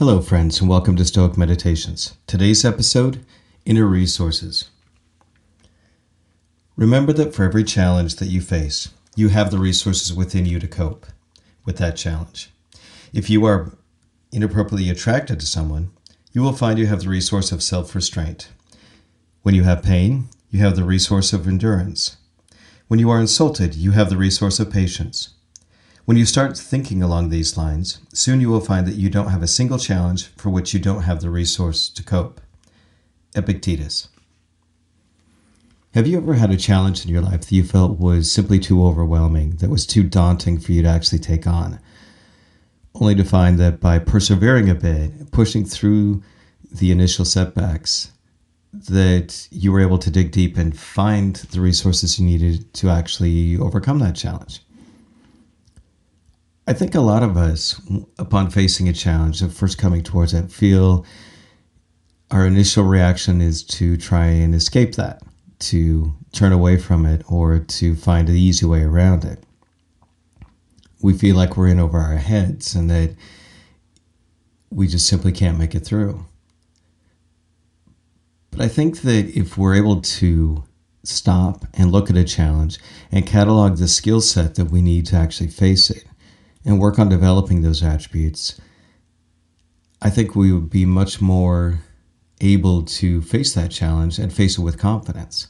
Hello, friends, and welcome to Stoic Meditations. Today's episode Inner Resources. Remember that for every challenge that you face, you have the resources within you to cope with that challenge. If you are inappropriately attracted to someone, you will find you have the resource of self restraint. When you have pain, you have the resource of endurance. When you are insulted, you have the resource of patience. When you start thinking along these lines, soon you will find that you don't have a single challenge for which you don't have the resource to cope. Epictetus. Have you ever had a challenge in your life that you felt was simply too overwhelming, that was too daunting for you to actually take on? Only to find that by persevering a bit, pushing through the initial setbacks, that you were able to dig deep and find the resources you needed to actually overcome that challenge. I think a lot of us, upon facing a challenge of first coming towards it, feel our initial reaction is to try and escape that, to turn away from it, or to find an easy way around it. We feel like we're in over our heads and that we just simply can't make it through. But I think that if we're able to stop and look at a challenge and catalog the skill set that we need to actually face it, and work on developing those attributes, I think we would be much more able to face that challenge and face it with confidence.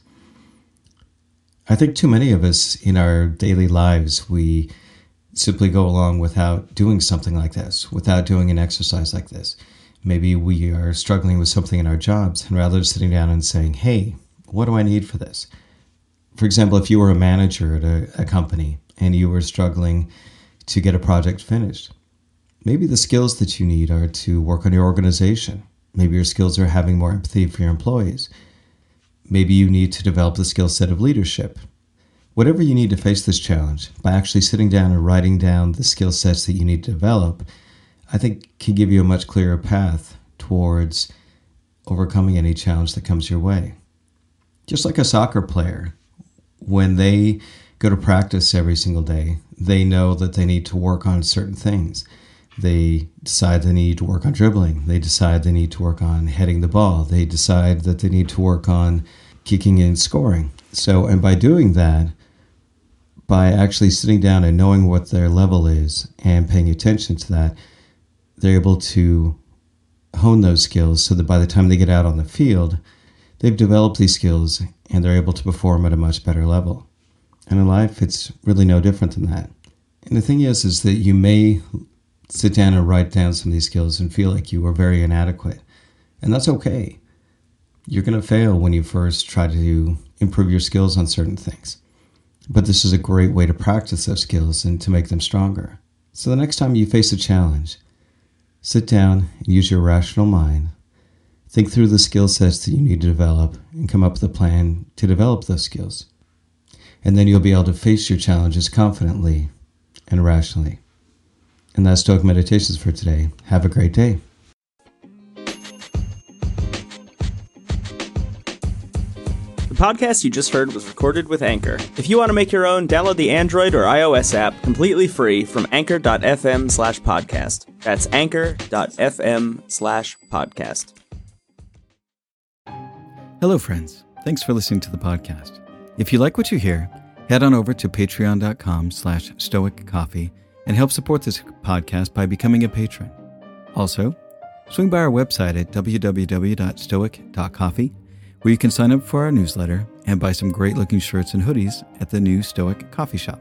I think too many of us in our daily lives, we simply go along without doing something like this, without doing an exercise like this. Maybe we are struggling with something in our jobs, and rather than sitting down and saying, Hey, what do I need for this? For example, if you were a manager at a, a company and you were struggling to get a project finished. Maybe the skills that you need are to work on your organization. Maybe your skills are having more empathy for your employees. Maybe you need to develop the skill set of leadership. Whatever you need to face this challenge, by actually sitting down and writing down the skill sets that you need to develop, I think can give you a much clearer path towards overcoming any challenge that comes your way. Just like a soccer player, when they go to practice every single day, they know that they need to work on certain things. They decide they need to work on dribbling. They decide they need to work on heading the ball. They decide that they need to work on kicking and scoring. So, and by doing that, by actually sitting down and knowing what their level is and paying attention to that, they're able to hone those skills so that by the time they get out on the field, they've developed these skills and they're able to perform at a much better level. And in life, it's really no different than that. And the thing is, is that you may sit down and write down some of these skills and feel like you are very inadequate. And that's okay. You're going to fail when you first try to improve your skills on certain things. But this is a great way to practice those skills and to make them stronger. So the next time you face a challenge, sit down and use your rational mind. Think through the skill sets that you need to develop and come up with a plan to develop those skills and then you'll be able to face your challenges confidently and rationally. And that's Stoic Meditations for today. Have a great day. The podcast you just heard was recorded with Anchor. If you want to make your own, download the Android or iOS app completely free from anchor.fm slash podcast. That's anchor.fm slash podcast. Hello, friends. Thanks for listening to the podcast. If you like what you hear, head on over to patreon.com slash stoiccoffee and help support this podcast by becoming a patron. Also, swing by our website at www.stoic.coffee, where you can sign up for our newsletter and buy some great looking shirts and hoodies at the new Stoic Coffee Shop.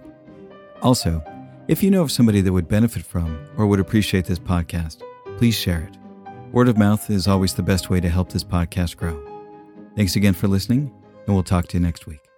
Also, if you know of somebody that would benefit from or would appreciate this podcast, please share it. Word of mouth is always the best way to help this podcast grow. Thanks again for listening, and we'll talk to you next week.